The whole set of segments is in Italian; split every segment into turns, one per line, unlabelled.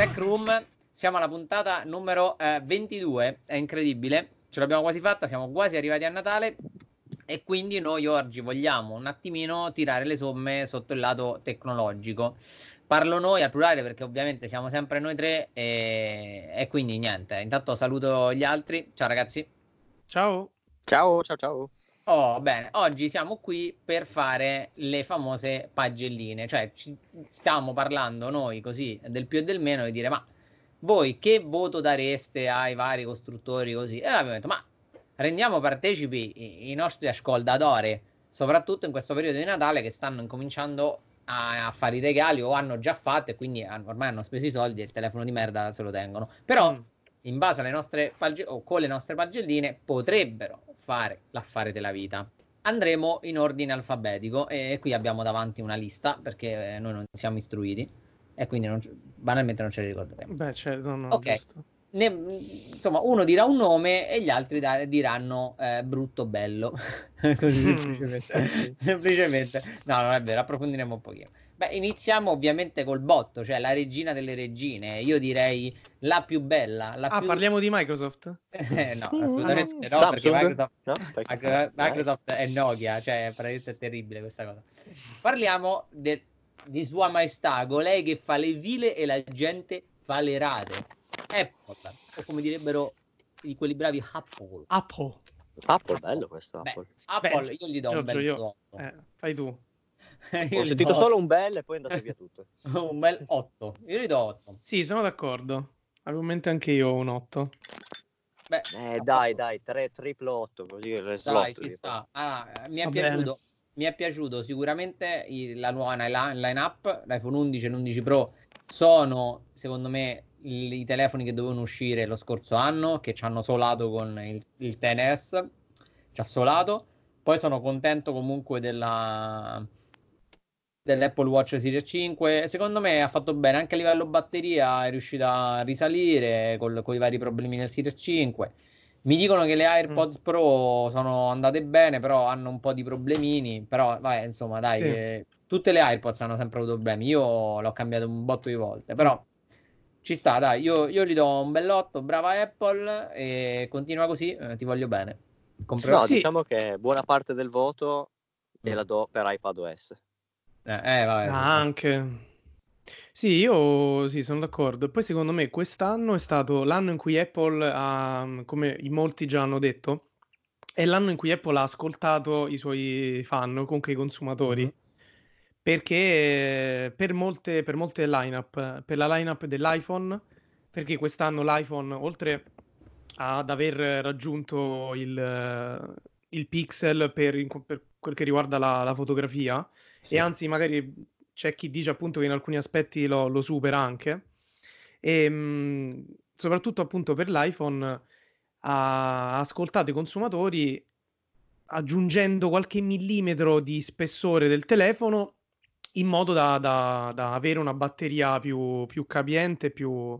Tech Room, siamo alla puntata numero eh, 22, è incredibile, ce l'abbiamo quasi fatta, siamo quasi arrivati a Natale e quindi noi oggi vogliamo un attimino tirare le somme sotto il lato tecnologico. Parlo noi al plurale perché ovviamente siamo sempre noi tre e, e quindi niente, intanto saluto gli altri, ciao ragazzi.
Ciao.
Ciao, ciao, ciao.
Oh, bene, oggi siamo qui per fare le famose pagelline, cioè ci stiamo parlando noi così del più e del meno e dire ma voi che voto dareste ai vari costruttori così? E abbiamo detto ma rendiamo partecipi i, i nostri ascoltatori, soprattutto in questo periodo di Natale che stanno incominciando a, a fare i regali o hanno già fatto e quindi hanno, ormai hanno speso i soldi e il telefono di merda se lo tengono. Però mm. in base alle nostre page- o con le nostre pagelline potrebbero fare l'affare della vita. Andremo in ordine alfabetico e qui abbiamo davanti una lista perché eh, noi non siamo istruiti e quindi non, banalmente non ce li ricorderemo.
Beh, certo, no,
ok. Ne, insomma, uno dirà un nome e gli altri da, diranno eh, brutto bello. Così semplicemente. semplicemente. No, non è vero, approfondiremo un pochino. Beh, iniziamo ovviamente col botto, cioè la regina delle regine. Io direi la più bella. La
ah,
più...
parliamo di Microsoft?
eh, no, assolutamente no, no perché Microsoft, no? Perché... Microsoft è Nokia, cioè praticamente è terribile questa cosa. Parliamo de... di Sua Maestà, colei che fa le vile e la gente fa le rate. Apple, o come direbbero di quelli bravi Apple.
Apple.
Apple, bello questo
Beh,
Apple.
Io gli do Giorgio, un bel
io... eh, fai tu.
Ho sentito do... solo un bel e poi è andato via tutto.
un bel 8. Io gli do 8.
Sì, sono d'accordo. Avevo in mente anche io un 8.
Beh, eh, dai, dai, 3 triplo 8 così il slot.
Dai, sta. Ah, mi, è piaciuto, mi è piaciuto sicuramente la nuova line-up, l'iPhone 11 e l'11 Pro sono, secondo me, i telefoni che dovevano uscire lo scorso anno, che ci hanno solato con il, il TNS, ci ha solato. Poi sono contento comunque della, dell'Apple Watch Series 5. Secondo me ha fatto bene anche a livello batteria, è riuscita a risalire con, con i vari problemi del Series 5. Mi dicono che le AirPods mm. Pro sono andate bene, però hanno un po' di problemini. Però, vai, insomma, dai, sì. eh, tutte le AirPods hanno sempre avuto problemi. Io l'ho cambiato un botto di volte, però ci sta, dai. Io, io gli do un bell'otto, brava Apple, e continua così, eh, ti voglio bene.
Comprerò. No, sì. diciamo che buona parte del voto gliela mm. do per iPadOS.
Eh, eh, vabbè,
ah, anche. Sì, io sì, sono d'accordo. Poi secondo me quest'anno è stato l'anno in cui Apple ha, come in molti già hanno detto, è l'anno in cui Apple ha ascoltato i suoi fan, comunque i consumatori, mm-hmm. Perché per molte, per molte line-up, per la line-up dell'iPhone, perché quest'anno l'iPhone, oltre ad aver raggiunto il, il pixel per, per quel che riguarda la, la fotografia, sì. e anzi magari c'è chi dice appunto che in alcuni aspetti lo, lo supera anche. E ehm, mh, soprattutto appunto per l'iPhone ha ascoltato i consumatori aggiungendo qualche millimetro di spessore del telefono in modo da, da, da avere una batteria più, più capiente, più,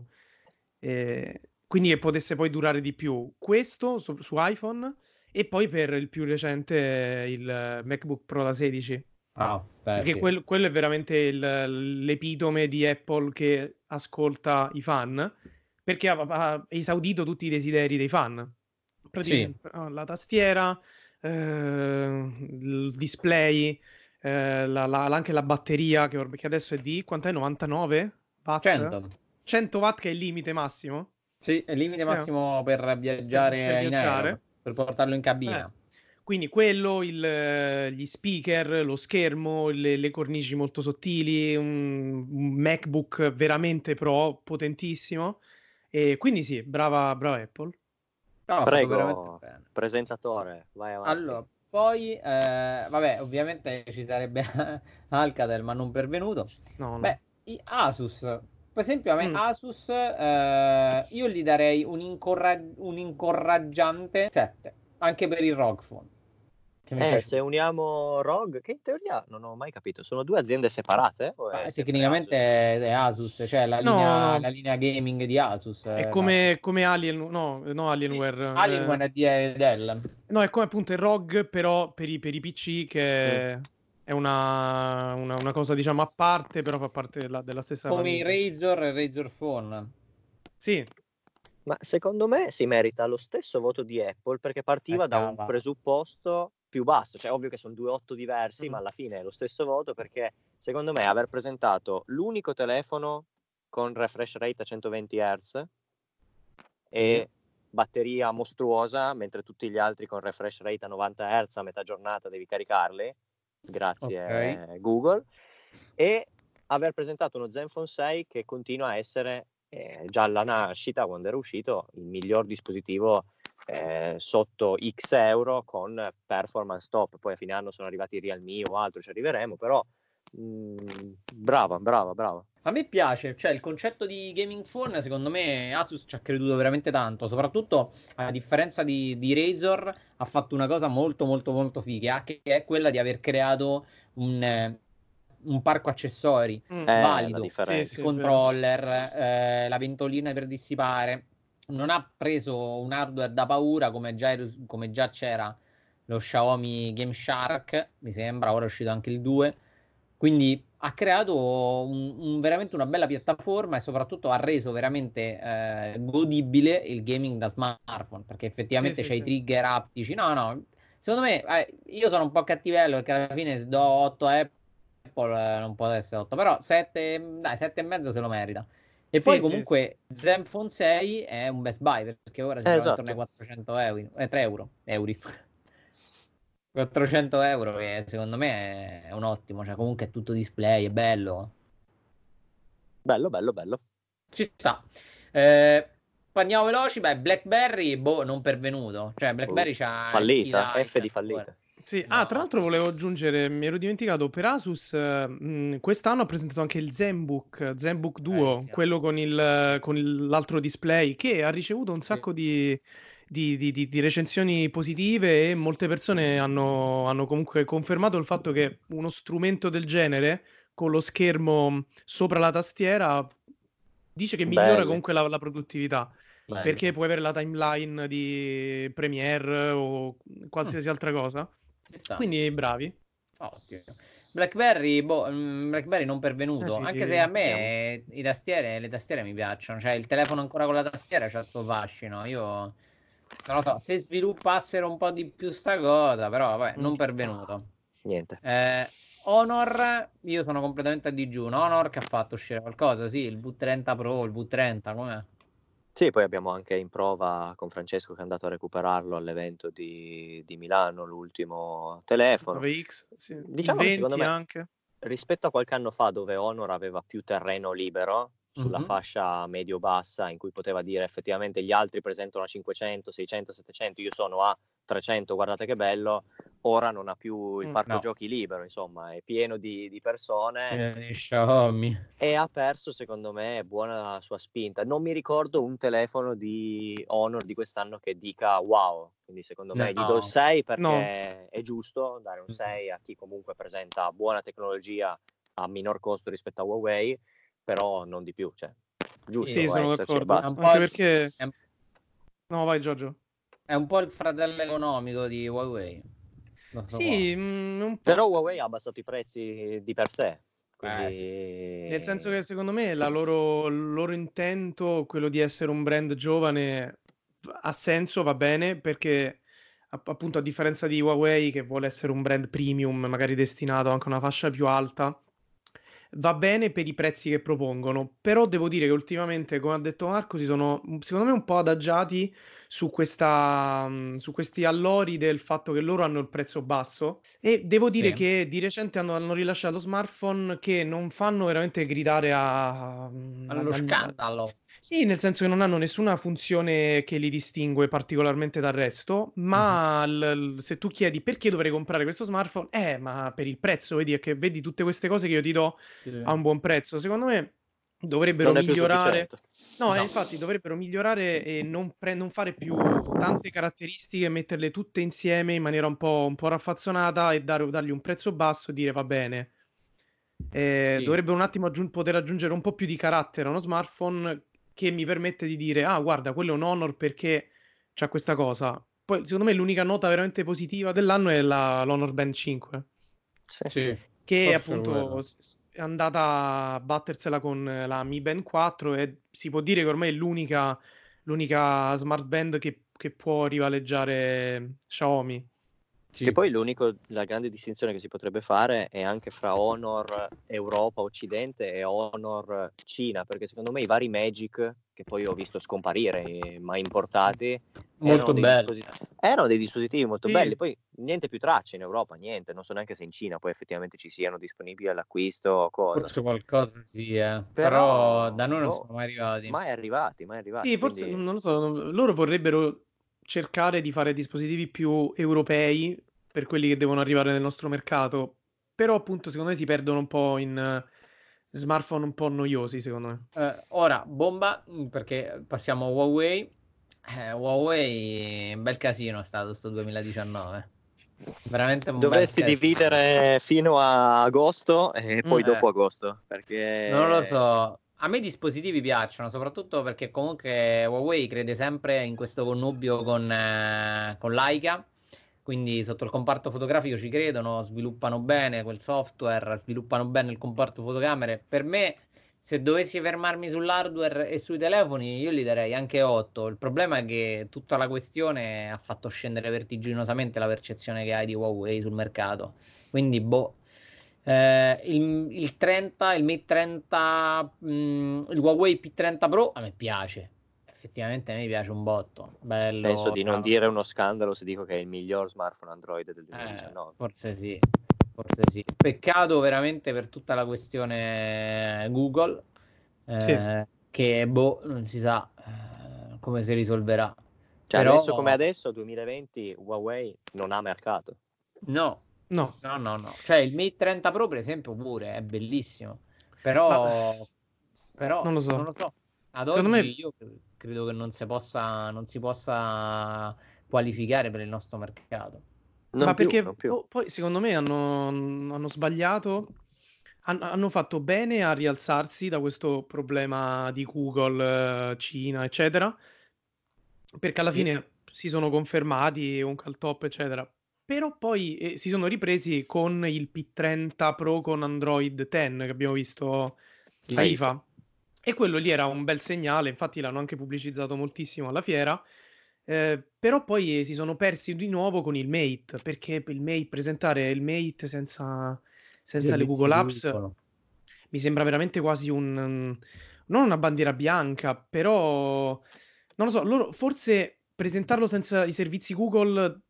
eh, quindi che potesse poi durare di più. Questo su, su iPhone e poi per il più recente il MacBook Pro da 16
Ah, beh,
perché
sì.
quel, quello è veramente il, l'epitome di Apple che ascolta i fan, perché ha, ha esaudito tutti i desideri dei fan. Praticamente sì. la tastiera, eh, il display, eh, la, la, anche la batteria che, che adesso è di quant'è? 99 watt?
100.
100 watt che è il limite massimo?
Sì, è il limite massimo eh. per viaggiare, per, per in aereo, per portarlo in cabina.
Eh. Quindi quello, il, gli speaker, lo schermo, le, le cornici molto sottili, un, un, MacBook veramente pro, potentissimo. E quindi sì, brava, brava Apple.
No, Prego, presentatore, vai avanti.
Allora, poi, eh, vabbè, ovviamente ci sarebbe Alcatel, ma non pervenuto.
No, no.
Beh, Asus, per esempio, a me mm. Asus, eh, io gli darei un, incorra- un incoraggiante 7, anche per il ROG Phone.
Eh, se uniamo ROG, che in teoria non ho mai capito, sono due aziende separate?
Ah, tecnicamente Asus? è Asus, cioè la, no, linea, no. la, linea, gaming di Asus.
È come, come Alien, no, no Alienware.
Alienware
eh.
è di Dell.
No, è come appunto il ROG, però per i, per i PC che mm. è è una, una, una, cosa diciamo a parte, però fa parte della, della stessa
Come i Razor e Razor Phone.
Sì.
Ma secondo me si merita lo stesso voto di Apple perché partiva da un presupposto più basso, cioè ovvio che sono due otto diversi, mm. ma alla fine è lo stesso voto perché secondo me aver presentato l'unico telefono con refresh rate a 120 Hz e batteria mostruosa, mentre tutti gli altri con refresh rate a 90 Hz a metà giornata devi caricarli, grazie okay. Google, e aver presentato uno Zenfone 6 che continua a essere eh, già alla nascita, quando era uscito, il miglior dispositivo eh, sotto X euro con performance top. Poi a fine anno sono arrivati i Realme o altro, ci arriveremo, però mh, mm, brava, brava, brava.
A me piace, cioè il concetto di gaming phone, secondo me Asus ci ha creduto veramente tanto, soprattutto a differenza di, di Razer ha fatto una cosa molto molto molto figa, che è quella di aver creato un, eh, un parco accessori mm. valido, il sì, controller, eh, la ventolina per dissipare, non ha preso un hardware da paura come già, come già c'era lo Xiaomi Game Shark, mi sembra, ora è uscito anche il 2, quindi ha creato un, un, veramente una bella piattaforma e soprattutto ha reso veramente eh, godibile il gaming da smartphone perché effettivamente sì, c'è sì, i trigger aptici. No, no, secondo me eh, io sono un po' cattivello perché alla fine do 8 a Apple eh, non può essere 8, però 7, dai, 7 e mezzo se lo merita. E sì, poi comunque sì, Zenfone 6 è un best buy perché ora si eh, esatto. attorno ai 400 euro, eh, 3 euro, euro. 400 euro che secondo me è un ottimo, cioè comunque è tutto display, è bello.
Bello, bello, bello.
Ci sta. Eh, andiamo veloci, beh, BlackBerry, boh, non pervenuto. Cioè, BlackBerry oh, c'ha...
Fallita, F di fallita.
Sì, no. ah, tra l'altro volevo aggiungere, mi ero dimenticato, per Asus mh, quest'anno ha presentato anche il ZenBook, ZenBook Duo, eh, sì. quello con, il, con l'altro display, che ha ricevuto un sacco sì. di di, di, di, recensioni positive e molte persone hanno, hanno, comunque confermato il fatto che uno strumento del genere con lo schermo sopra la tastiera dice che migliora Belli. comunque la, la produttività. Belli. Perché puoi avere la timeline di Premiere o qualsiasi mm. altra cosa. Quindi bravi.
Ottimo. BlackBerry, boh, mm, BlackBerry non pervenuto, eh sì, anche se a me i tastiere, le tastiere mi piacciono, cioè il telefono ancora con la tastiera c'ha il suo fascino, io non lo so, se sviluppassero un po' di più sta cosa, però vabbè, non pervenuto.
Niente.
Eh, Honor, io sono completamente a digiuno. Honor che ha fatto uscire qualcosa, sì, il V30 Pro, il V30, com'è?
Sì, poi abbiamo anche in prova con Francesco che è andato a recuperarlo all'evento di, di Milano, l'ultimo telefono.
9X, sì. diciamo 20 me, anche.
Rispetto a qualche anno fa dove Honor aveva più terreno libero, sulla mm-hmm. fascia medio-bassa in cui poteva dire effettivamente gli altri presentano a 500, 600, 700, io sono a 300, guardate che bello, ora non ha più il mm, parco no. giochi libero, insomma, è pieno di, di persone
eh,
e ha perso secondo me buona la sua spinta. Non mi ricordo un telefono di Honor di quest'anno che dica wow, quindi secondo me no. gli do il 6 perché no. è giusto dare un 6 a chi comunque presenta buona tecnologia a minor costo rispetto a Huawei però non di più, cioè, giusto.
Sì, sono d'accordo, anche perché... No, vai Giorgio.
È un po' il fratello economico di Huawei.
Sì, mh,
mm, però Huawei ha abbassato i prezzi di per sé. Quindi... Eh,
sì. Nel senso che secondo me loro, il loro intento, quello di essere un brand giovane, ha senso, va bene, perché appunto a differenza di Huawei che vuole essere un brand premium, magari destinato anche a una fascia più alta, va bene per i prezzi che propongono, però devo dire che ultimamente, come ha detto Marco, si sono secondo me un po' adagiati su, questa, su questi allori del fatto che loro hanno il prezzo basso e devo dire sì. che di recente hanno, hanno, rilasciato smartphone che non fanno veramente gridare a,
allo a, scandalo.
Sì, nel senso che non hanno nessuna funzione che li distingue particolarmente dal resto, ma mm-hmm. l- se tu chiedi perché dovrei comprare questo smartphone, eh, ma per il prezzo, vedi, che vedi tutte queste cose che io ti do sì. a un buon prezzo. Secondo me dovrebbero migliorare. No, no. Eh, infatti dovrebbero migliorare e non, pre- non, fare più tante caratteristiche, metterle tutte insieme in maniera un po', un po raffazzonata e dare, dargli un prezzo basso e dire va bene. Eh, sì. Dovrebbero un attimo aggiung- poter aggiungere un po' più di carattere a uno smartphone che mi permette di dire, ah guarda, quello è un honor perché c'ha questa cosa. Poi secondo me l'unica nota veramente positiva dell'anno è la, l'Honor Band 5. sì. Sì, che appunto è andata a battersela con la Mi Band 4 e si può dire che ormai è l'unica, l'unica smart band che, che può rivaleggiare Xiaomi.
Sì. Che poi l'unico, la grande distinzione che si potrebbe fare è anche fra Honor Europa Occidente e Honor Cina, perché secondo me i vari Magic, che poi ho visto scomparire, ma importati,
molto erano, belli. Dei
erano dei dispositivi molto sì. belli, poi niente più tracce in Europa, niente, non so neanche se in Cina poi effettivamente ci siano disponibili all'acquisto. Cosa.
Forse qualcosa sì, eh. però, però, da noi non no, sono mai arrivati.
Mai arrivati, mai arrivati.
Sì, forse, quindi... non lo so, loro vorrebbero cercare di fare dispositivi più europei per quelli che devono arrivare nel nostro mercato, però appunto secondo me si perdono un po' in uh, smartphone un po' noiosi secondo me.
Uh, ora, bomba, mm, perché passiamo a Huawei. Eh, Huawei, un bel casino è stato questo 2019. Veramente un
Dovresti dividere fino a agosto e poi mm, dopo eh. agosto. Perché...
Non lo so. A me i dispositivi piacciono, soprattutto perché comunque Huawei crede sempre in questo connubio con, eh, con Leica, quindi sotto il comparto fotografico ci credono, sviluppano bene quel software, sviluppano bene il comparto fotocamere. Per me, se dovessi fermarmi sull'hardware e sui telefoni, io gli darei anche 8. Il problema è che tutta la questione ha fatto scendere vertiginosamente la percezione che hai di Huawei sul mercato. Quindi, boh, eh, il, il, 30, il Mate 30, mh, il Huawei P30 Pro a me piace. Effettivamente a me piace un botto. Bello,
Penso di non dire uno scandalo se dico che è il miglior smartphone Android del 2019.
Eh, forse sì, forse sì. Peccato veramente per tutta la questione Google, eh, sì. che boh, non si sa eh, come si risolverà.
Cioè, Però... adesso come adesso, 2020, Huawei non ha mercato.
No, No. No, no, no. Cioè il Mate 30 Pro, per esempio, pure è bellissimo. Però, Ma... però non lo so. Non lo so. Ad Secondo oggi me... io credo che non si, possa, non si possa qualificare per il nostro mercato.
Non Ma più, perché po- poi secondo me hanno, hanno sbagliato, hanno, hanno, fatto bene a rialzarsi da questo problema di Google, Cina, eccetera, perché alla fine sì. si sono confermati un call top, eccetera però poi eh, si sono ripresi con il P30 Pro con Android 10 che abbiamo visto sì, a IFA. E quello lì era un bel segnale, infatti l'hanno anche pubblicizzato moltissimo alla fiera. Eh, però poi eh, si sono persi di nuovo con il Mate, perché il Mate, presentare il Mate senza, senza le Google Apps mi sembra veramente quasi un... non una bandiera bianca, però... Non lo so, loro forse presentarlo senza i servizi Google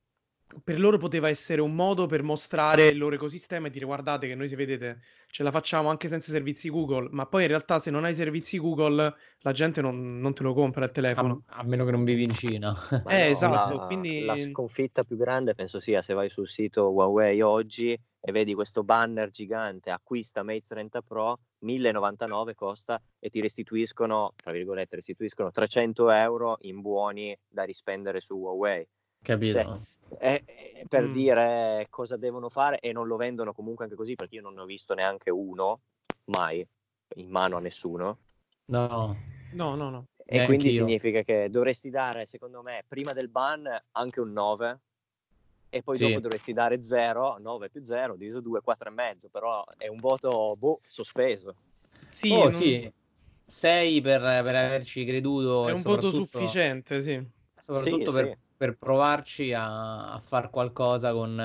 per loro poteva essere un modo per mostrare il loro ecosistema e dire guardate che noi se vedete ce la facciamo anche senza servizi Google, ma poi in realtà se non hai servizi Google la gente non, non te lo compra il telefono.
A, a, meno che non vivi in Cina.
eh, no, esatto.
La,
quindi...
la sconfitta più grande penso sia se vai sul sito Huawei oggi e vedi questo banner gigante acquista Mate 30 Pro 1099 costa e ti restituiscono tra virgolette restituiscono 300 euro in buoni da rispendere su Huawei
capito cioè,
è, è per mm. dire cosa devono fare e non lo vendono comunque anche così perché io non ne ho visto neanche uno mai in mano a nessuno.
No,
no, no. no.
E Neanche quindi io. significa che dovresti dare, secondo me, prima del ban anche un 9 e poi sì. dopo dovresti dare 0, 9 più 0, diviso 2, 4 e mezzo, però è un voto boh, sospeso.
Sì, oh, non... sì. 6 per, per, averci creduto.
È un voto sufficiente, sì.
Soprattutto sì, per, sì per provarci a, a fare qualcosa con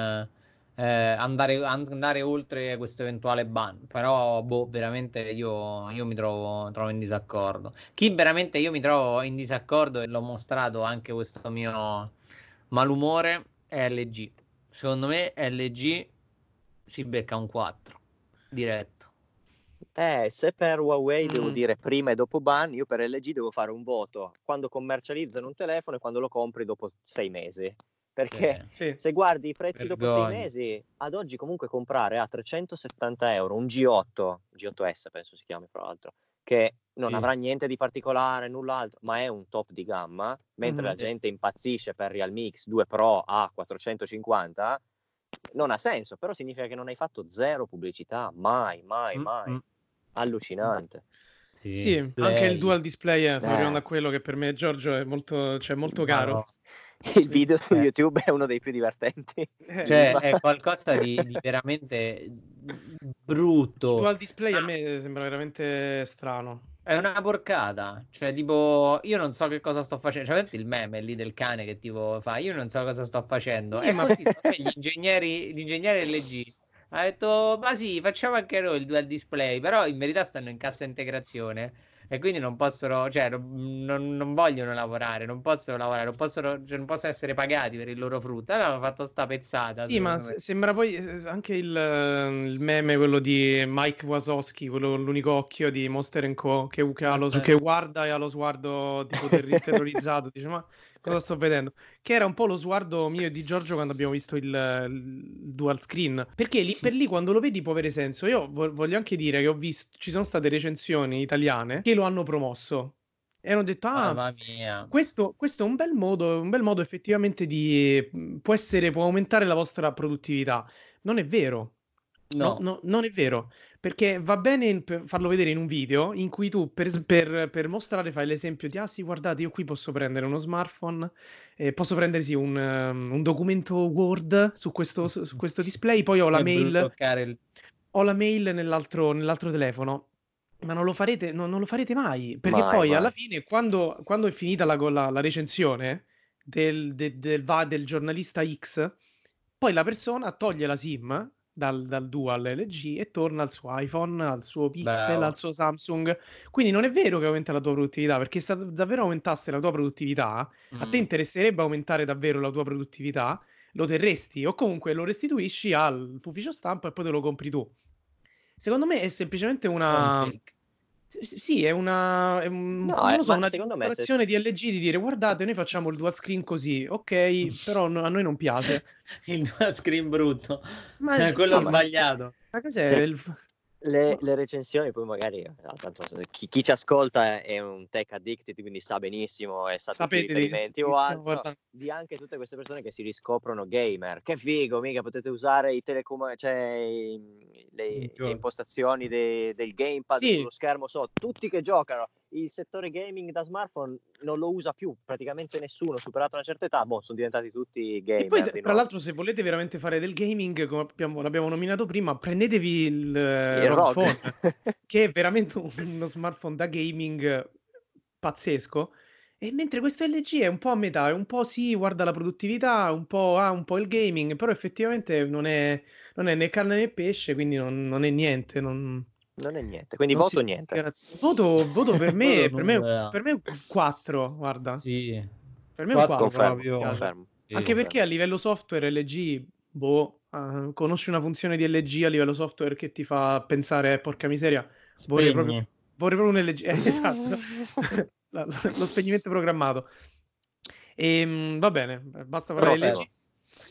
eh, andare, andare, oltre questo eventuale ban. Però, boh, veramente io, io mi trovo, trovo, in disaccordo. Chi veramente io mi trovo in disaccordo e l'ho mostrato anche questo mio malumore è LG. Secondo me LG si becca un 4 diretto.
Eh, se per Huawei mm. devo dire prima e dopo ban, io per LG devo fare un voto quando commercializzano un telefono e quando lo compri dopo sei mesi. Perché eh, sì. se guardi i prezzi Vergogna. dopo sei mesi, ad oggi comunque comprare a 370 euro un G8, G8S penso si chiami fra l'altro, che non sì. avrà niente di particolare, null'altro, ma è un top di gamma, mentre mm. la gente impazzisce per Realme X2 Pro a 450, non ha senso, però significa che non hai fatto zero pubblicità, mai, mai, mm, mai. Mm. Allucinante.
Sì, sì anche il dual display, eh, sto arrivando a quello che per me, Giorgio, è molto, cioè, molto caro. No.
il video su YouTube è uno dei più divertenti.
Cioè, è qualcosa di, di veramente brutto.
Dual display a me sembra veramente strano.
È una porcata, cioè tipo io non so che cosa sto facendo, cioè il meme lì del cane che tipo fa, io non so cosa sto facendo, sì, e ma... così gli ingegneri, gli ingegneri LG ha detto ma sì facciamo anche noi il dual display, però in verità stanno in cassa integrazione e quindi non possono, cioè non, non, vogliono lavorare, non possono lavorare, non possono, cioè, non possono essere pagati per il loro frutto. Allora hanno fatto sta pezzata.
Sì, ma me. sembra poi eh, anche il, il, meme, quello di Mike Wasowski, quello l'unico occhio di Monster Co. Che, che, lo, che guarda e ha lo sguardo tipo terrorizzato, dice ma cosa sto vedendo? Che era un po' lo sguardo mio e di Giorgio quando abbiamo visto il, il dual screen. Perché lì per lì quando lo vedi può avere senso. Io voglio anche dire che ho visto, ci sono state recensioni italiane che lo hanno promosso. E hanno detto: Ah, questo, questo, è un bel modo, un bel modo effettivamente di. può essere, può aumentare la vostra produttività. Non è vero. No. no, no non è vero. Perché va bene farlo vedere in un video in cui tu per, per, per, mostrare fai l'esempio di ah sì guardate io qui posso prendere uno smartphone, eh, posso prendere sì, un, um, un, documento Word su questo, su, questo, display, poi ho la mail, il... ho la mail nell'altro, nell'altro telefono. Ma non lo farete, no, non lo farete mai, perché mai, poi mai. alla fine quando, quando, è finita la, la, la recensione del, del, del, del giornalista X, poi la persona toglie la SIM dal, dal Dual LG e torna al suo iPhone, al suo Pixel, Bravo. al suo Samsung. Quindi non è vero che aumenta la tua produttività, perché se davvero aumentasse la tua produttività, mm. a te mm. interesserebbe aumentare davvero la tua produttività, lo terresti o comunque lo restituisci all'ufficio stampa e poi te lo compri tu. Secondo me è semplicemente una... Config sì, è una, è un, no, è, so, una dimostrazione se... di LG di dire guardate, noi facciamo il dual screen così, ok, però no, a noi non piace.
il dual screen brutto, ma è quello sì, sbagliato.
Ma cos'è? Cioè, il
le, le, recensioni, poi magari tanto, chi, chi, ci ascolta è un tech addicted, quindi sa benissimo e sa Sapete tutti i riferimenti o altro di anche tutte queste persone che si riscoprono gamer. Che figo, mica potete usare i telecom- cioè, le, le, impostazioni de, del gamepad sì. sullo schermo so, tutti che giocano il settore gaming da smartphone non lo usa più praticamente nessuno, superato una certa età, boh, sono diventati tutti gamer.
E poi, tra l'altro, se volete veramente fare del gaming, come abbiamo, l'abbiamo nominato prima, prendetevi il, eh, il ROG Phone, che è veramente uno smartphone da gaming pazzesco. E mentre questo LG è un po' a metà, è un po' sì, guarda la produttività, un po' ha ah, un po' il gaming, però effettivamente non è, non è né carne né pesce, quindi non, non è niente. Non
non è niente, quindi non voto niente.
Voto, voto per me, per me, per me 4, guarda.
Sì.
Per me è un 4
confermo, proprio. Confermo.
Sì, Anche perché a livello software LG, boh, uh, conosci una funzione di LG a livello software che ti fa pensare, eh, porca miseria, vorrei proprio, vorrei proprio, un LG. Eh, esatto, la, la, lo spegnimento programmato. E, ehm, va bene, basta parlare di LG.
Prossimo,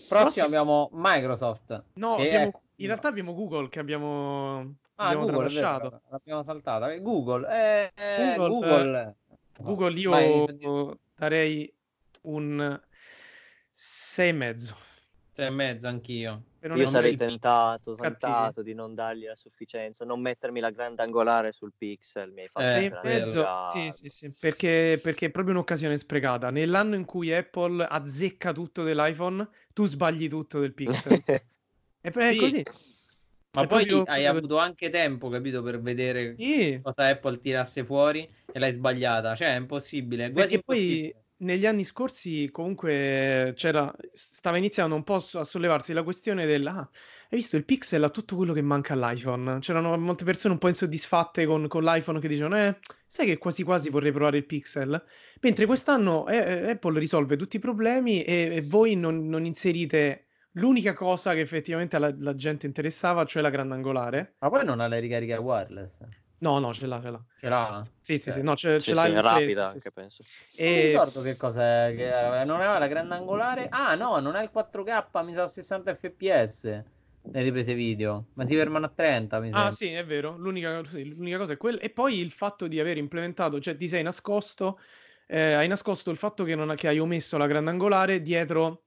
Prossimo abbiamo Microsoft.
No, abbiamo, è... in realtà abbiamo Google che abbiamo
Ah, Google, vero, l'abbiamo saltata. Google, eh, eh, Google, Google.
Eh, Google io Vai. darei un 6,5.
6,5 anch'io.
Io sarei tentato, tentato di non dargli la sufficienza, non mettermi la grande angolare sul pixel. Mi hai fatto
eh, mezzo, sì, sì, sì, perché, perché è proprio un'occasione sprecata. Nell'anno in cui Apple azzecca tutto dell'iPhone, tu sbagli tutto del pixel. è, è sì. così.
Ma è poi proprio... hai avuto anche tempo, capito, per vedere sì. cosa Apple tirasse fuori e l'hai sbagliata. Cioè, è impossibile. È
Perché poi negli anni scorsi comunque c'era, stava iniziando un po' a sollevarsi la questione del ah, hai visto il Pixel ha tutto quello che manca all'iPhone. C'erano molte persone un po' insoddisfatte con, con l'iPhone che dicevano eh, sai che quasi quasi vorrei provare il Pixel. Mentre quest'anno eh, eh Apple risolve tutti i problemi e, e voi non, non inserite l'unica cosa che effettivamente la, la, gente interessava, cioè la grandangolare.
Ma poi non ha la ricarica wireless?
No, no, ce l'ha, ce l'ha.
Ce l'ha?
Sì, sì, sì, no, ce,
sì,
ce l'ha.
Sì, rapida sì, anche, penso.
E... Non mi ricordo che cosa è, che non aveva la grandangolare. Ah, no, non ha il 4K, mi sa a 60 fps nelle riprese video, ma si fermano a 30, mi
Ah, sì, è vero, l'unica, l'unica cosa è quella. E poi il fatto di aver implementato, cioè ti sei nascosto, eh, hai nascosto il fatto che, non, che hai omesso la grandangolare dietro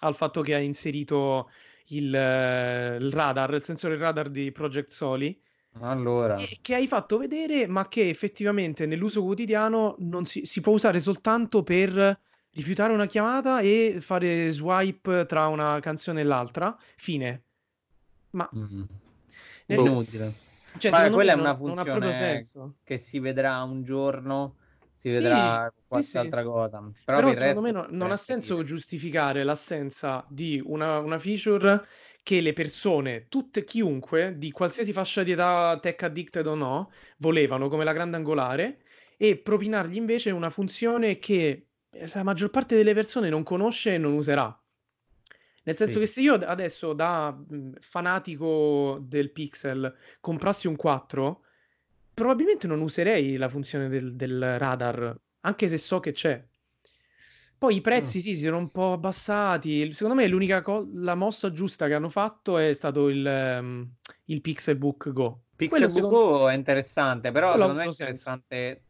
al fatto che ha inserito il, eh, il radar, il sensore radar di Project Soli.
Allora.
che hai fatto vedere, ma che effettivamente nell'uso quotidiano non si, si può usare soltanto per rifiutare una chiamata e fare swipe tra una canzone e l'altra, fine. Ma
Mm.
nel
Boh.
senso-
Inutile.
cioè,
Ma quella è una
non, non ha proprio
funzione
senso.
che si vedrà un giorno, si vedrà
sì,
qualche
sì.
altra cosa. Però,
Però secondo me no- non ha senso
incredibile.
giustificare l'assenza di una, una feature che le persone, tutte chiunque, di qualsiasi fascia di età tech addicted o no, volevano come la grande angolare e propinargli invece una funzione che la maggior parte delle persone non conosce e non userà. Nel senso
Sì.
che se io adesso da mh, fanatico del Pixel comprassi un 4, probabilmente non userei la funzione del, del radar, anche se so che c'è. Poi i prezzi sì, si sono un po' abbassati. Secondo me l'unica co- la mossa giusta che hanno fatto è stato il, ehm, il Pixelbook Go.
Pixelbook
secondo-
Go è interessante, però
Quello
secondo me è interessante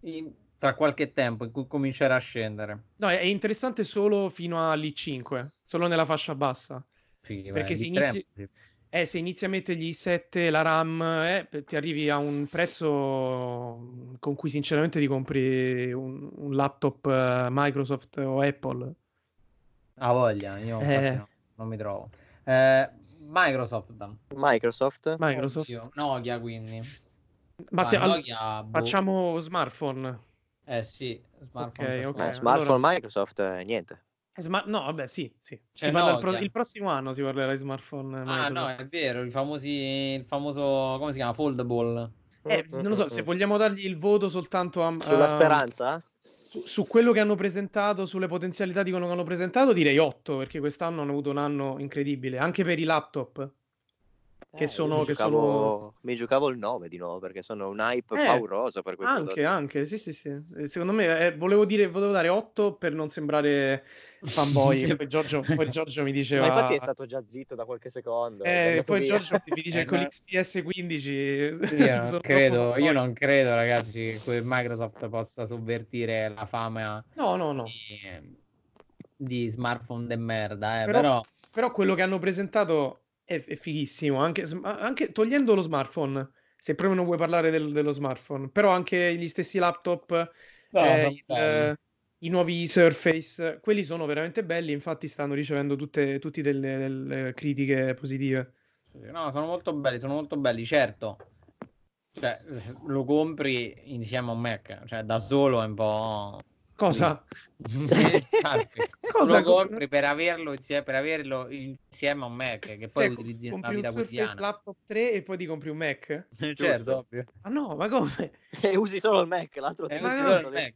in- tra qualche tempo in cui comincerà a scendere.
No, è interessante solo fino all'i5, solo nella fascia bassa.
Sì,
Perché
beh,
se
di
inizi-
tre- sì.
Eh, se inizi a mettergli i 7, la RAM, eh, ti arrivi a un prezzo con cui sinceramente ti compri un, un laptop eh, Microsoft o Apple.
Ha voglia, io
Eh.
no, non mi trovo. Eh, Microsoft.
Microsoft?
Microsoft.
Oddio, Nokia quindi.
Ma
Ah,
stia- all-
Nokia, boh.
facciamo smartphone.
Eh sì, smartphone
Ok,
per
ok.
Eh, smartphone
allora-
Microsoft, eh, niente.
Eh, sma- no, vabbè, sì, sì. Si
C'è
parla il, pro- il prossimo anno si parlerà di smartphone
Ah,
Microsoft.
no, è vero, il, famosi, il famoso, come si chiama? Foldable.
Eh, non lo so, se vogliamo dargli il voto soltanto a,
Sulla speranza?
su, su quello che hanno presentato, sulle potenzialità di quello che hanno presentato, direi 8, perché quest'anno hanno avuto un anno incredibile, anche per i laptop. Che
Eh,
sono-
mi
che
giocavo, mi giocavo il 9 di nuovo perché sono un hype
Eh,
pauroso per quei
Anche,
prodotti.
anche, sì, sì, sì. Eh, Secondo me, eh, volevo dire, volevo dare 8 per non sembrare fanboy. poi, Giorgio, poi Giorgio mi diceva...
Ma infatti è stato già zitto da qualche secondo.
Eh, poi
via.
Giorgio mi dice
Eh,
con l'XPS 15
Io credo, io non credo, ragazzi, che Microsoft possa sovvertire la fama
No, no, no.
di, di smartphone de merda, eh,
Però-
però...
Però quello che hanno presentato è, è fighissimo, anche, anche togliendo lo smartphone, se proprio non vuoi parlare del- dello smartphone, però anche gli stessi laptop,
No,
eh, il-. I nuovi Surface, quelli sono veramente belli, infatti stanno ricevendo tutte, tutte delle, delle critiche positive.
No, sono molto belli, sono molto belli, certo. Cioè, lo compri insieme a un Mac, cioè da solo è un po'...
Cosa?
Scarpe.
Cosa?
lo compri per averlo, insieme, per averlo insieme a un Mac che poi
Cioè,
utilizzi nella
compri un
vita
Surface
quotidiana.
Laptop 3 e poi ti compri un Mac?
certo, ovvio.
Ah no, ma come?
E usi solo il Mac, l'altro ti
ma
usi solo il Mac.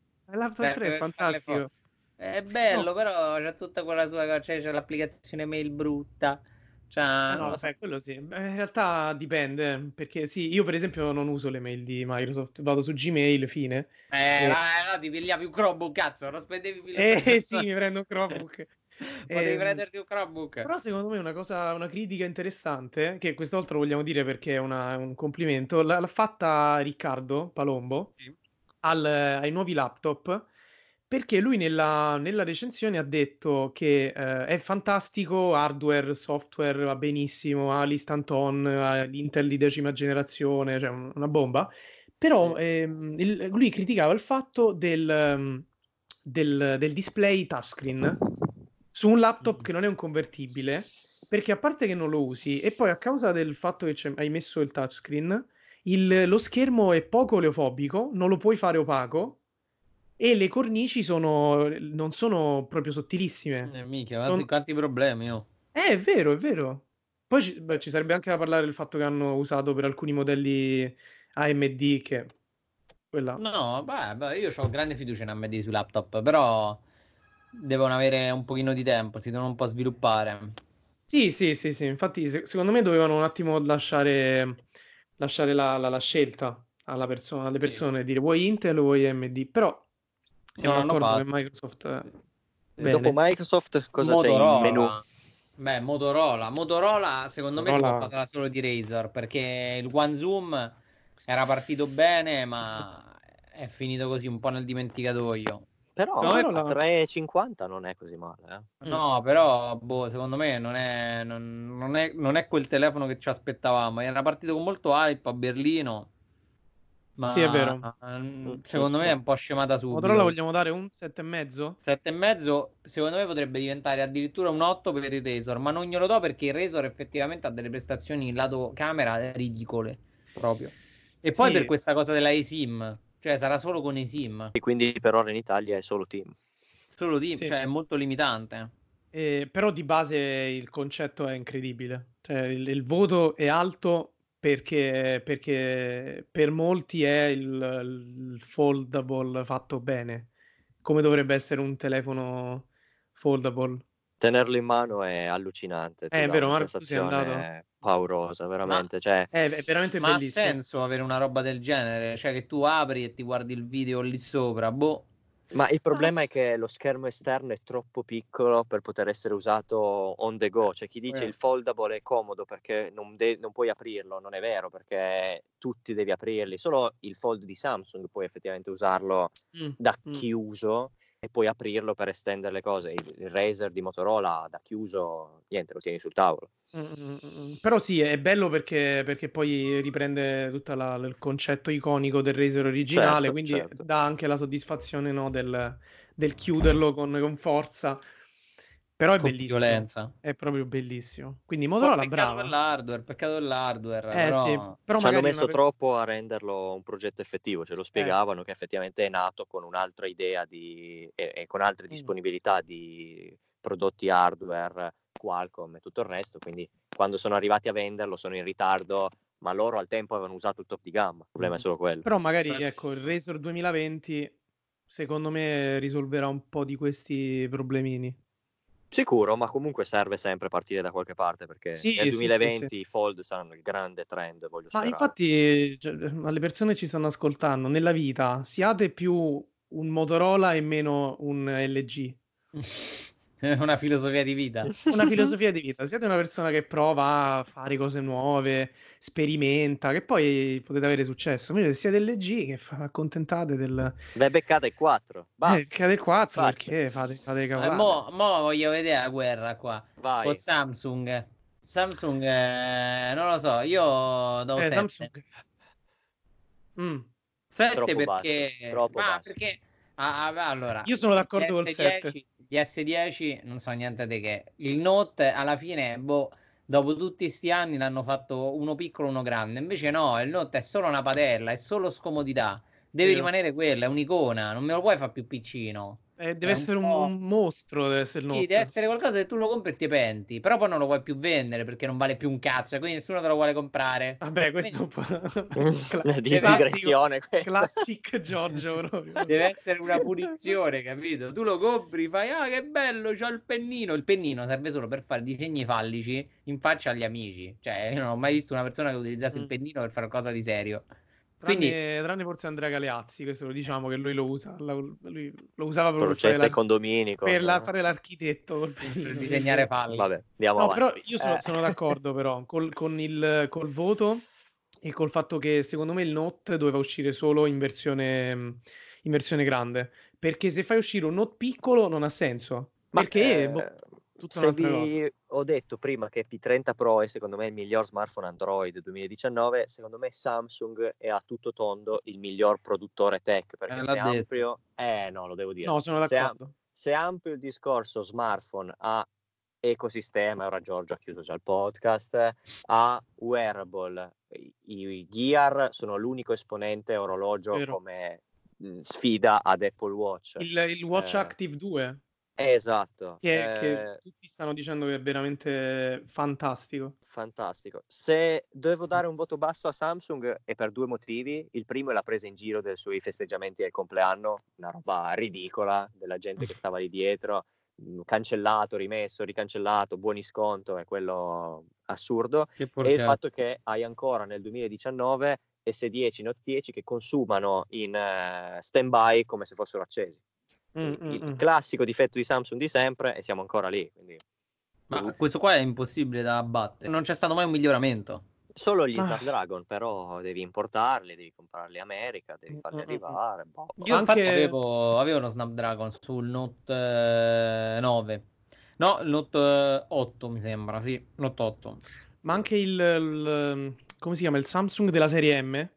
Cioè,
3 è fantastico.
È bello,
No.
però c'è tutta quella sua cioè, c'è l'applicazione mail brutta. Cioè,
Ah, no, vabbè, quello sì. Beh, in realtà dipende, perché sì, io per esempio non uso le mail di Microsoft, vado su Gmail, fine.
Eh,
Eh.
là, là ti pigliavi un Chromebook, cazzo, non spendevi più
Eh sì, mi prendo un Chromebook.
Potevi
Ehm,
prenderti un Chromebook.
Però secondo me una cosa, una critica interessante, che questa volta lo vogliamo dire perché è una- un complimento, l'ha, l'ha fatta Riccardo Palombo
Sì.
Al- ai nuovi laptop, perché lui nella, nella recensione ha detto che eh, è fantastico, hardware, software, va benissimo, ha l'instant on, ha l'Intel di decima generazione, cioè un- una bomba, però ehm, il- lui criticava il fatto del, ehm, del, del display touchscreen su un laptop che non è un convertibile, perché a parte che non lo usi, e poi a causa del fatto che hai messo il touchscreen, il- lo schermo è poco oleofobico, non lo puoi fare opaco, e le cornici sono, non sono proprio sottilissime.
Eh, minchia,
Son-
quanti, quanti problemi, oh.
Eh, è vero, è vero. Poi ci, beh, ci sarebbe anche da parlare del fatto che hanno usato per alcuni modelli AMD che quella
No, beh, beh, io ho grande fiducia in AMD sui laptop, però devono avere un pochino di tempo, si devono un po' sviluppare.
Sì, sì, sì, sì. Infatti, se- secondo me dovevano un attimo lasciare, lasciare la, la- la scelta alla persona, alle
Sì.
persone, dire vuoi Intel o vuoi AMD. Però siamo d'accordo che. Microsoft eh,
E
Bene.
Dopo Microsoft cosa c'è in
Motorola.
menu?
Beh, Motorola. Motorola, secondo me, si
Motorola-
può parlare solo di Razer, perché il One Zoom era partito bene, ma è finito così un po' nel dimenticatoio.
Però
Motorola-
a 3,50 non è così male. eh.
No, però, boh, secondo me non è, non, non è, non è quel telefono che ci aspettavamo. Era partito con molto hype a Berlino.
Ma sì, è vero.
Mm, secondo me è un po' scemata subito.
Motorola vogliamo dare un 7,5?
7,5 secondo me potrebbe diventare addirittura un 8 per il Razor, ma non glielo do perché il Razor effettivamente ha delle prestazioni lato camera ridicole proprio. E poi sì. per questa cosa della eSIM, cioè sarà solo con eSIM.
E quindi per ora in Italia è solo Team.
Solo Team, sì. cioè è molto limitante.
Eh, però di base il concetto è incredibile. Cioè, il, il voto è alto perché, perché per molti è il, il, foldable fatto bene, come dovrebbe essere un telefono foldable.
Tenerlo in mano è allucinante.
È vero, Marco, sei andato.
Paurosa, veramente. Ma, cioè...
è, è, veramente
ma
bellissimo.
ha senso avere una roba del genere? Cioè che tu apri e ti guardi il video lì sopra, boh.
Ma il problema è che lo schermo esterno è troppo piccolo per poter essere usato on the go. C'è chi dice eh. il foldable è comodo perché non, de- non, puoi aprirlo, non è vero perché tutti devi aprirli. Solo il fold di Samsung puoi effettivamente usarlo mm. da mm. chiuso e puoi aprirlo per estendere le cose. Il, il Razer di Motorola da chiuso, niente, lo tieni sul tavolo.
Mm, però sì, è bello perché, perché poi riprende tutto il concetto iconico del Razer originale, certo, quindi certo. dà anche la soddisfazione no, del, del, chiuderlo con, con forza. Però è con bellissimo. Violenza. È proprio bellissimo. Quindi Motorola
peccato
brava.
Per l'hardware, peccato dell'hardware.
Eh,
però...
sì, però Ci hanno messo una... troppo a renderlo un progetto effettivo, ce lo eh. spiegavano eh. che effettivamente è nato con un'altra idea di... e, e con altre mm. disponibilità di prodotti hardware Qualcomm e tutto il resto, quindi quando sono arrivati a venderlo sono in ritardo, ma loro al tempo avevano usato il top di gamma, il problema è solo quello.
Però magari ecco, il Razor 2020 secondo me risolverà un po' di questi problemini.
Sicuro, ma comunque serve sempre partire da qualche parte perché sì, nel 2020 sì, sì, i fold saranno il grande trend. Voglio
ma infatti, cioè, alle persone ci stanno ascoltando, nella vita siate più un Motorola e meno un LG.
una filosofia di vita.
Una filosofia di vita. Siete una persona che prova a fare cose nuove, sperimenta, che poi potete avere successo. Invece se siete LG che fa, accontentate del...
Beh, beccate il 4.
Eh, Basta. Beccate il 4 Faccio. perché fate, fate eh,
cavolate. Eh, mo, mo, voglio vedere la guerra qua. Vai. Con Samsung. Samsung, eh, non lo so, io do eh, Samsung... Mm. 7 perché... Basso, troppo Ma basso. perché... Ah, ah allora,
io sono d'accordo 7, con il 7.
10 gli S10 non so niente di che. Il Note alla fine, boh, dopo tutti questi anni l'hanno fatto uno piccolo, uno grande. Invece no, il Note è solo una padella, è solo scomodità. Deve sì. rimanere quella, è un'icona, non me lo puoi fare più piccino.
Eh, deve essere un, un, mostro, deve essere il.
Sì, deve essere qualcosa che tu lo compri e ti penti, però poi non lo vuoi più vendere perché non vale più un cazzo, quindi nessuno te lo vuole comprare.
Vabbè, questo
quindi... è un po' di digressione.
Classic Giorgio proprio.
Deve essere una punizione, capito? Tu lo compri, fai, ah che bello, c'ho il pennino. Il pennino serve solo per fare disegni fallici in faccia agli amici. Cioè, io non ho mai visto una persona che utilizzasse mm. il pennino per fare qualcosa di serio.
Quindi... Tranne, tranne, forse Andrea Galeazzi, questo lo diciamo che lui lo usa, lui lo usava
per
la... per la, fare l'architetto,
per disegnare palle.
Vabbè, andiamo
no, però io sono, eh. sono d'accordo però col, con il col voto e col fatto che secondo me il Note doveva uscire solo in versione, in versione grande, perché se fai uscire un Note piccolo non ha senso. Ma perché eh, boh,
tutta Se vi ho detto prima che P30 Pro è secondo me il miglior smartphone Android 2019, secondo me Samsung è a tutto tondo il miglior produttore tech perché eh, se ampio, eh no, lo devo dire.
No, sono d'accordo.
Se, se ampio il discorso smartphone a ecosistema, ora Giorgio ha chiuso già il podcast, a wearable, i, i Gear sono l'unico esponente orologio Vero. come sfida ad Apple Watch.
Il, il Watch eh, Active 2
Esatto.
Che, eh, che, tutti stanno dicendo che è veramente fantastico.
Fantastico. Se devo dare un voto basso a Samsung è per due motivi. Il primo è la presa in giro dei suoi festeggiamenti del compleanno, una roba ridicola della gente che stava lì dietro, cancellato, rimesso, ricancellato, buoni sconto, è quello assurdo. E il fatto che hai ancora nel 2019 S10, Note 10 che consumano in uh, stand-by come se fossero accesi. Mm, il, mm, mm. classico difetto di Samsung di sempre e siamo ancora lì. Quindi...
Ma questo qua è impossibile da abbattere. Non c'è stato mai un miglioramento.
Solo gli ah. Snapdragon, però devi importarli, devi comprarli in America, devi farli arrivare. Boh.
Io Anche... infatti avevo, avevo, uno Snapdragon sul Note 9. Eh, no, il Note 8 mi sembra, sì, Note 8.
Ma anche il, il come si chiama, il Samsung della serie M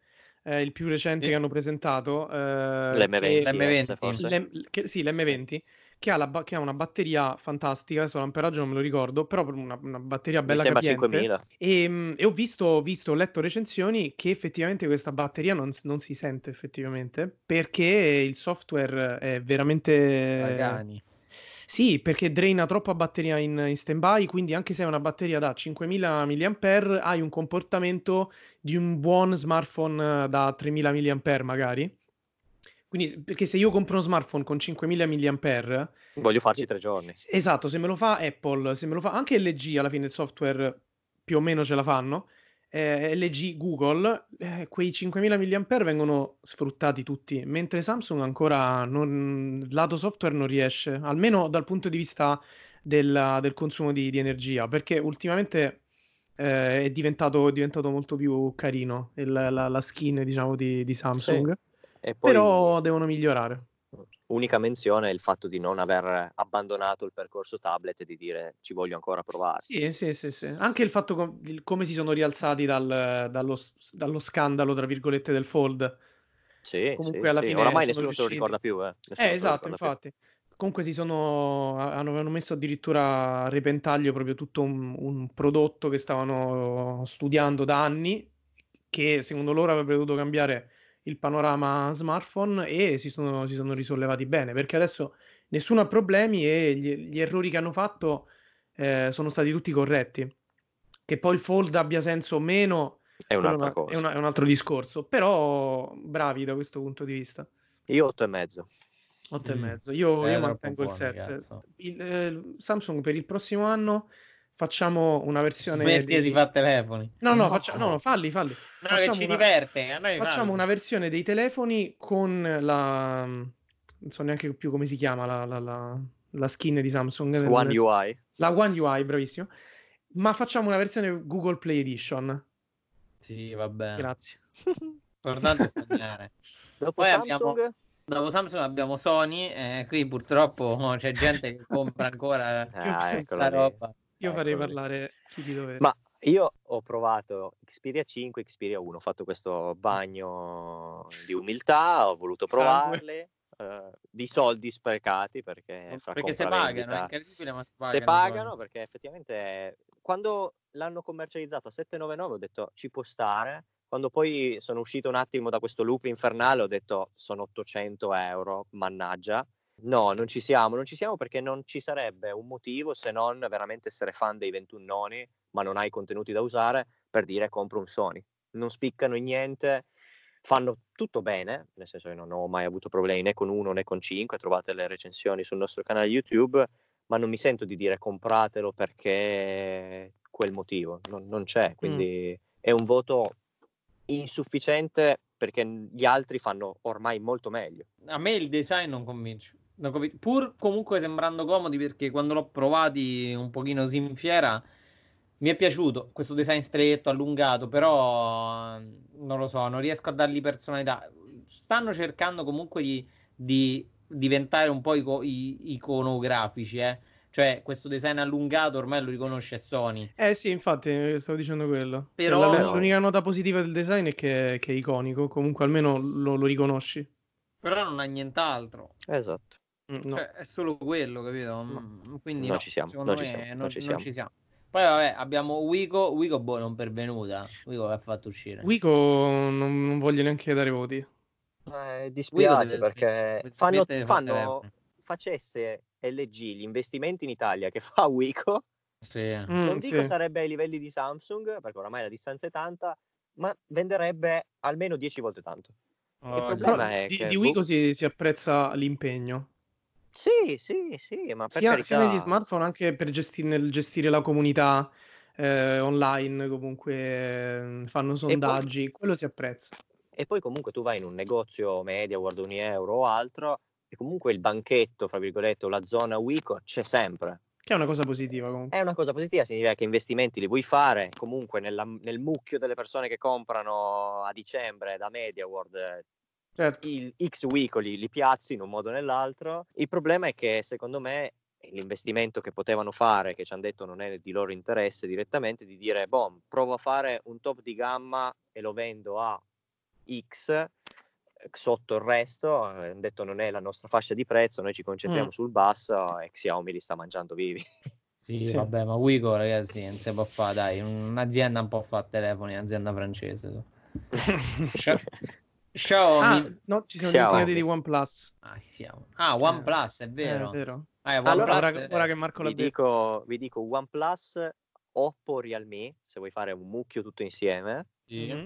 eh, il più recente sì. che hanno presentato. Eh,
L'M20,
l'M20 l'M, che, sì, l'M20 che ha, ba- che ha, una batteria fantastica, adesso l'amperaggio non me lo ricordo, però una, una batteria bella Mi capiente. E, e ho visto, visto, ho letto recensioni che effettivamente questa batteria non, non, si sente effettivamente, perché il software è veramente...
Pagani.
Sì, perché draina troppa batteria in, in stand-by, quindi anche se hai una batteria da 5000 mAh, hai un comportamento di un buon smartphone da 3000 mAh magari. Quindi, perché se io compro uno smartphone con 5000 mAh...
Voglio farci tre giorni.
Esatto, se me lo fa Apple, se me lo fa anche LG, alla fine il software più o meno ce la fanno, eh, LG, Google, eh, quei 5000 mAh vengono sfruttati tutti, mentre Samsung ancora non, lato software non riesce, almeno dal punto di vista del, del consumo di, di, energia, perché ultimamente eh, è, diventato, è, diventato, molto più carino il, la, la, skin diciamo, di, di Samsung, sì. poi... però devono migliorare
unica menzione è il fatto di non aver abbandonato il percorso tablet e di dire ci voglio ancora provare.
Sì, sì, sì, sì. Anche il fatto com- come si sono rialzati dal, dallo, dallo, scandalo, tra virgolette, del fold.
Sì, Comunque sì, alla sì. fine oramai nessuno riusciti... se lo ricorda più. Eh,
eh esatto, infatti. Più. Comunque si sono, hanno, hanno, messo addirittura a repentaglio proprio tutto un, un prodotto che stavano studiando da anni, che secondo loro avrebbe dovuto cambiare il panorama smartphone e si sono, si sono risollevati bene perché adesso nessuno ha problemi e gli, gli errori che hanno fatto eh, sono stati tutti corretti. Che poi il fold abbia senso o meno
è, un'altra cosa.
È, una, è un altro discorso, però bravi da questo punto di vista.
Io 8 e mezzo.
8 mm. e mezzo. Io, io mantengo il 7. Il, eh, Samsung per il prossimo anno facciamo una versione
Smetti di... di fare telefoni.
No, no, no, faccia... no, no falli, falli.
No, facciamo che ci una... diverte. A
noi facciamo una versione dei telefoni con la... Non so neanche più come si chiama la, la, la, la skin di Samsung.
One. UI.
La One UI, bravissimo. Ma facciamo una versione Google Play Edition.
Sì, va bene.
Grazie.
Importante sognare.
Dopo Poi Samsung... Abbiamo...
Dopo Samsung abbiamo Sony, eh, qui purtroppo c'è gente che compra ancora ah, questa roba.
Io farei ecco. parlare chi di dovere.
Ma io ho provato Xperia 5 Xperia 1, ho fatto questo bagno di umiltà, ho voluto provarle. Uh, di soldi sprecati perché,
perché se pagano, ma
pagano, se pagano perché effettivamente quando l'hanno commercializzato a 7,99 ho detto ci può stare quando poi sono uscito un attimo da questo loop infernale ho detto sono 800 euro mannaggia No, non ci siamo, non ci siamo perché non ci sarebbe un motivo se non veramente essere fan dei 21 noni, ma non hai contenuti da usare, per dire compro un Sony. Non spiccano in niente, fanno tutto bene, nel senso che non ho mai avuto problemi né con uno né con cinque, trovate le recensioni sul nostro canale YouTube, ma non mi sento di dire compratelo perché quel motivo, non, non c'è, quindi mm. è un voto insufficiente perché gli altri fanno ormai molto meglio.
A me il design non convince pur comunque sembrando comodi perché quando l'ho provati un pochino in fiera mi è piaciuto questo design stretto, allungato, però non lo so, non riesco a dargli personalità. Stanno cercando comunque di, di diventare un po' ico- iconografici, eh. Cioè, questo design allungato ormai lo riconosce Sony.
Eh sì, infatti, stavo dicendo quello. Però... Cioè, l'unica nota positiva del design è che, che è iconico, comunque almeno lo, lo riconosci.
Però non ha nient'altro.
Esatto.
Mm, no. Cioè, è solo quello, capito? Mm, quindi non no,
ci siamo,
non
ci siamo,
non, ci siamo. ci siamo. Poi vabbè, abbiamo Wico, Wico boh, non pervenuta. Wico che ha fatto uscire.
Wico non, non voglio neanche dare voti.
Eh, dispiace deve, perché fanno, fanno facesse LG gli investimenti in Italia che fa Wico.
Sì.
Mm, non dico sì. sarebbe ai livelli di Samsung, perché oramai la distanza è tanta, ma venderebbe almeno 10 volte tanto.
Oh, il problema è di, che di Wico si, si apprezza l'impegno.
Sì, sì, sì, ma per
sia,
carità...
sia negli smartphone anche per gestire, nel gestire la comunità eh, online, comunque eh, fanno sondaggi, poi, quello si apprezza.
E poi comunque tu vai in un negozio media, guarda un euro o altro, e comunque il banchetto, fra virgolette, o la zona Wico c'è sempre.
Che è una cosa positiva comunque.
È una cosa positiva, significa che investimenti li vuoi fare, comunque nella, nel mucchio delle persone che comprano a dicembre da MediaWorld certo. il X weekly li piazzi in un modo o nell'altro. Il problema è che secondo me l'investimento che potevano fare, che ci hanno detto non è di loro interesse direttamente, di dire, boh, provo a fare un top di gamma e lo vendo a X eh, sotto il resto, hanno detto non è la nostra fascia di prezzo, noi ci concentriamo mm. sul basso e Xiaomi li sta mangiando vivi.
Sì, sì. vabbè, ma Wico ragazzi non si può fare, dai, un'azienda un po' fa telefoni, un'azienda francese.
Xiaomi. Ah, no, ci siamo dimenticati di OnePlus.
Ah, siamo. ah OnePlus, è vero.
Eh, è vero.
Ah, allora, ora, è... ora, che Marco l'ha vi detto. Dico, vi dico OnePlus, Oppo, Realme, se vuoi fare un mucchio tutto insieme. Sì. Mm-hmm.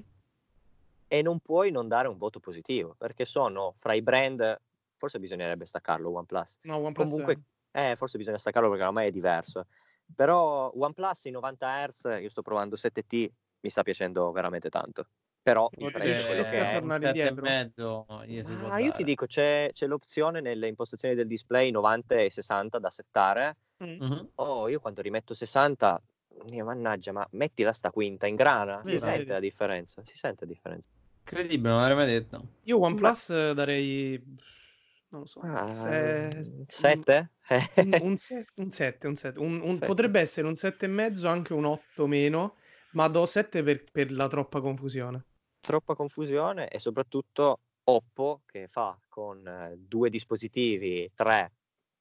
E non puoi non dare un voto positivo, perché sono fra i brand, forse bisognerebbe staccarlo OnePlus.
No, OnePlus
Comunque, eh, forse bisogna staccarlo perché ormai è diverso. Però OnePlus in 90 Hz, io sto provando 7T, mi sta piacendo veramente tanto però prezzo quello che è.
tornare indietro.
Mezzo,
ah, io ti dico c'è, c'è, l'opzione nelle impostazioni del display 90 e 60 da settare. Mm-hmm. oh io quando rimetto 60 mia mannaggia ma mettila sta quinta in grana? Si sì, sente sì. la differenza? Si sente la differenza?
Incredibile non l'avrei mai detto.
Io OnePlus ma... darei non lo so
ah, 7
un 7 un 7 potrebbe essere un 7 e mezzo anche un 8 meno ma do 7 per, per la troppa confusione
troppa confusione e soprattutto Oppo che fa con eh, due dispositivi, tre,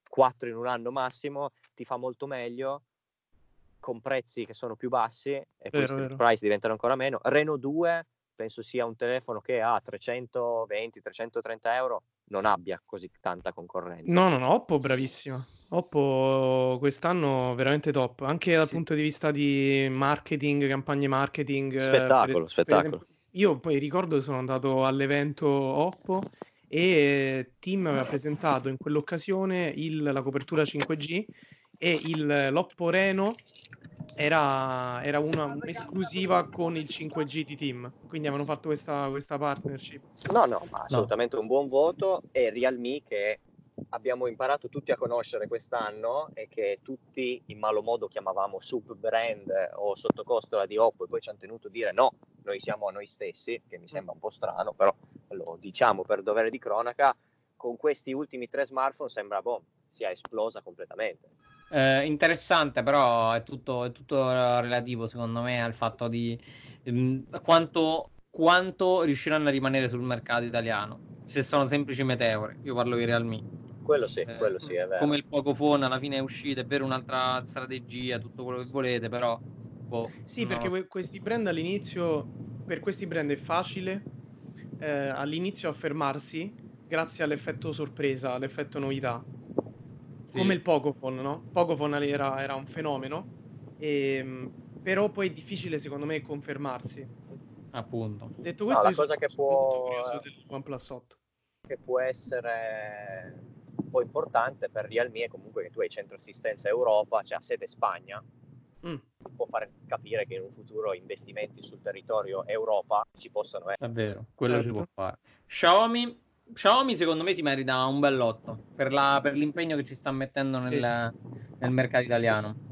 quattro in un anno massimo, ti fa molto meglio con prezzi che sono più bassi e vero, questi price diventano ancora meno. Reno 2 penso sia un telefono che a 320-330 euro non abbia così tanta concorrenza.
No, no, no, Oppo bravissima. Oppo quest'anno veramente top, anche dal sì. punto di vista di marketing, campagne marketing.
Spettacolo, per, spettacolo. Per esempio,
io poi ricordo che sono andato all'evento Oppo e Tim aveva presentato in quell'occasione il, la copertura 5G e il, l'Oppo Reno era, era una, un'esclusiva con il 5G di Team, quindi avevano fatto questa, questa partnership.
No, no, ma assolutamente no. un buon voto e Realme che abbiamo imparato tutti a conoscere quest'anno e che tutti in malo modo chiamavamo sub brand o sottocostola di Oppo e poi ci hanno tenuto a dire no, noi siamo noi stessi, che mi sembra un po' strano, però lo diciamo per dovere di cronaca, con questi ultimi tre smartphone sembra boh, sia esplosa completamente.
Eh, interessante, però è tutto, è tutto, relativo secondo me al fatto di ehm, quanto, quanto riusciranno a rimanere sul mercato italiano. Se sono semplici meteore, io parlo di Realme
quello sì, eh, quello sì, è vero.
Come il Pocophone alla fine è uscito, è vero un'altra strategia, tutto quello che volete, però... Boh,
sì, no. perché questi brand all'inizio, per questi brand è facile eh, all'inizio affermarsi grazie all'effetto sorpresa, all'effetto novità. Sì. Come il Pocophone, no? Pocophone era, era un fenomeno, e, ehm, però poi è difficile secondo me confermarsi.
Appunto.
Detto questo,
no, la cosa che può...
OnePlus 8.
Che può essere po' importante per Realme è comunque che tu hai centro assistenza Europa, cioè a sede Spagna, mm. può far capire che in un futuro investimenti sul territorio Europa ci possono essere.
È vero, quello certo. si può fare. Xiaomi, Xiaomi secondo me si merita un bell'otto per, la, per l'impegno che ci sta mettendo nel, sì. nel mercato italiano.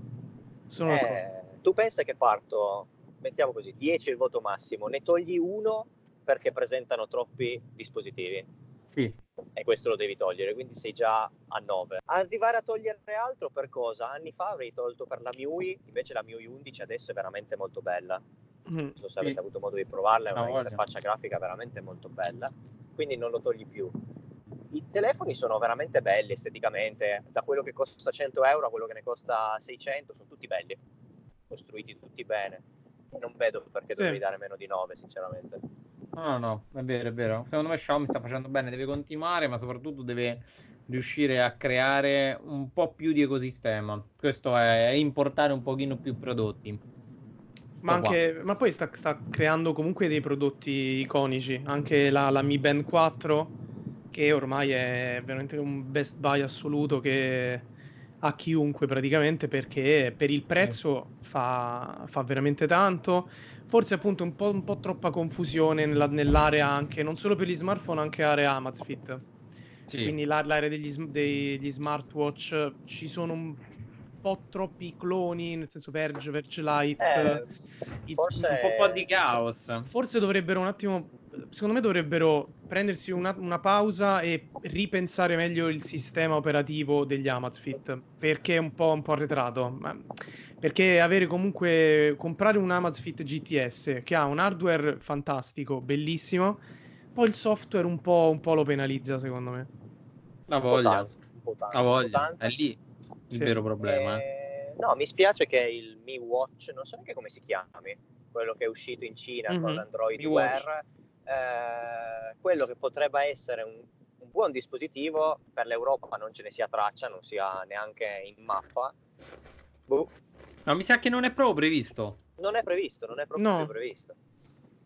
Sono eh, tu pensa che parto, mettiamo così, 10 il voto massimo, ne togli uno perché presentano troppi dispositivi
sì.
E questo lo devi togliere, quindi sei già a 9. Arrivare a togliere altro per cosa? Anni fa avrei tolto per la MIUI, invece la MIUI 11 adesso è veramente molto bella. Mm, non so se avete avuto modo di provarla, è una no, interfaccia grafica veramente molto bella, quindi non lo togli più. I telefoni sono veramente belli esteticamente, da quello che costa 100 euro a quello che ne costa 600, sono tutti belli, costruiti tutti bene. Non vedo perché sì. dovevi dare meno di 9, sinceramente.
No, no, è vero, è vero. Secondo me Xiaomi sta facendo bene, deve continuare, ma soprattutto deve riuscire a creare un po' più di ecosistema. Questo è, è importare un pochino più prodotti.
Ma, anche, ma poi sta, sta, creando comunque dei prodotti iconici, anche la, la Mi Band 4, che ormai è veramente un best buy assoluto che a chiunque praticamente perché per il prezzo fa, fa veramente tanto forse appunto un po', un po troppa confusione nella, nell'area anche, non solo per gli smartphone, anche area Amazfit. Sì. Quindi l'area degli, degli smartwatch ci sono un po' troppi cloni, nel senso Verge, Verge Lite.
Eh, forse...
Un po', di caos.
Forse dovrebbero un attimo, secondo me dovrebbero prendersi una, una, pausa e ripensare meglio il sistema operativo degli Amazfit, perché è un po', un po arretrato. Ma Perché avere comunque comprare un Amazfit GTS che ha un hardware fantastico, bellissimo, poi il software un po', un po lo penalizza, secondo me.
La voglia, la voglia, è lì il sì. vero problema.
Eh, no, mi spiace che il Mi Watch, non so neanche come si chiami, quello che è uscito in Cina mm-hmm. con Android Wear, eh, quello che potrebbe essere un, un, buon dispositivo per l'Europa non ce ne sia traccia, non sia neanche in mappa.
Boh. Ma mi sa che non è proprio previsto.
Non è previsto, non è proprio no. previsto.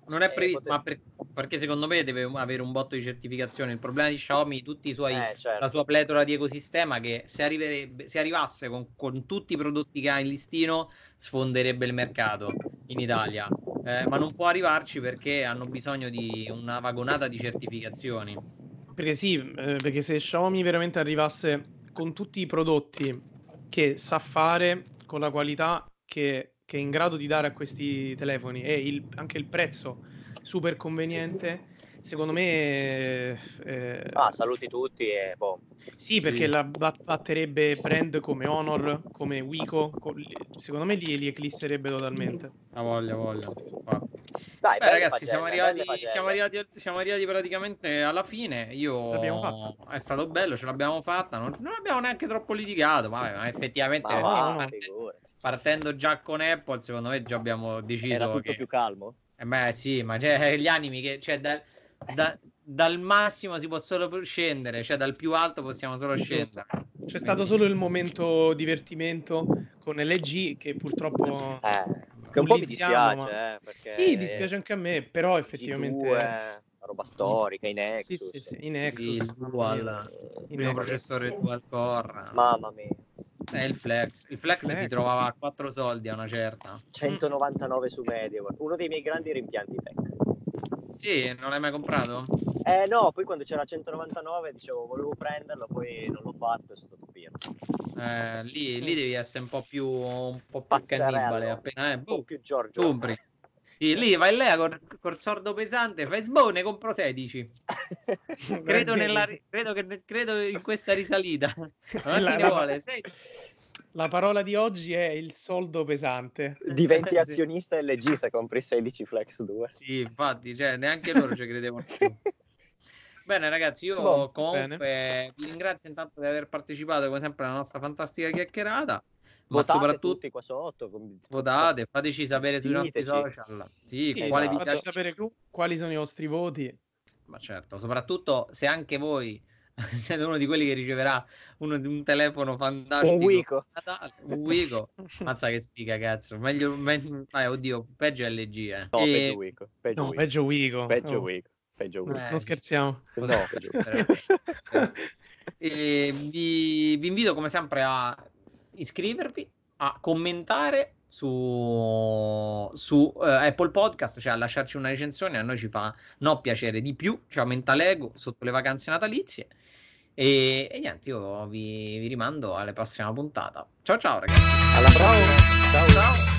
Non è eh, previsto, poter... ma per, perché secondo me deve avere un botto di certificazione. Il problema di Xiaomi, tutti i suoi, eh, certo. la sua pletora di ecosistema, che se, se arrivasse con, con, tutti i prodotti che ha in listino, sfonderebbe il mercato in Italia. Eh, ma non può arrivarci perché hanno bisogno di una vagonata di certificazioni.
Perché sì, eh, perché se Xiaomi veramente arrivasse con tutti i prodotti che sa fare, con la qualità che che è in grado di dare a questi telefoni e il, anche il prezzo super conveniente, secondo me...
Eh, ah, saluti tutti e boh.
Sì, perché la batterebbe brand come Honor, come Wico, secondo me li, li eclisserebbe totalmente.
La voglia, voglia. Dai, Beh, ragazzi, siamo arrivati, siamo, arrivati, siamo arrivati, praticamente alla fine. Io è stato bello, ce l'abbiamo fatta. Non, non abbiamo neanche troppo litigato, ma, ma effettivamente. Ma va, parte, partendo già con Apple, secondo me già abbiamo deciso.
Era tutto
che...
più calmo?
Eh beh, sì, ma c'è gli animi che cioè, da, da, dal massimo si può solo scendere, cioè dal più alto possiamo solo scendere.
C'è stato solo il momento divertimento con LG che purtroppo.
Eh, che un po' mi dispiace, ma... eh, perché...
Sì, dispiace anche a me, però effettivamente.
G2, roba storica, i Nexus.
Sì, sì, sì, i Nexus.
Il Dual, il mio processore Dual Core.
Mamma mia.
È il flex. Il flex, flex, si trovava a 4 soldi a una certa.
199 su Medio, uno dei miei grandi rimpianti tech.
Sì, non l'hai mai comprato?
Eh no, poi quando c'era 199 dicevo volevo prenderlo, poi non l'ho fatto e sono stato pieno.
Eh, lì, lì, devi essere un po' più, un po più cannibale, appena eh,
boh, più Giorgio.
Umbri. Sì, lì vai lei col, col sordo pesante, fai sboh, ne compro 16. credo, nella, credo, che, credo in questa risalita. Non la, vuole, sei...
La parola di oggi è il soldo pesante.
Diventi azionista sì. LG se compri 16 Flex 2.
Sì, infatti, cioè, neanche loro ci credevano più. Bene ragazzi, io bon, comunque bene. vi ringrazio intanto di aver partecipato come sempre alla nostra fantastica chiacchierata
ma soprattutto qua sotto.
Votate, fateci sapere sui nostri social.
Sì, sì quali, esatto. sapere quali sono i vostri voti.
Ma certo, soprattutto se anche voi siete uno di quelli che riceverà uno, un telefono fantastico.
Un Wico.
Un Wico. Mazza che spiga, cazzo. Meglio, meglio ah, oddio, peggio LG,
eh. No, e... peggio Wico.
Peggio no, Wico. Peggio Wico.
Peggio oh. Wico. Peggio
Wico. Eh, non scherziamo.
No,
peggio. e vi, vi invito come sempre a iscrivervi, a commentare su, su uh, Apple Podcast, cioè a lasciarci una recensione, a noi ci fa no piacere di più, ci aumenta l'ego sotto le vacanze natalizie. E, e niente, io vi, vi rimando alla prossima puntata. Ciao ciao ragazzi.
Alla prossima. ciao. ciao.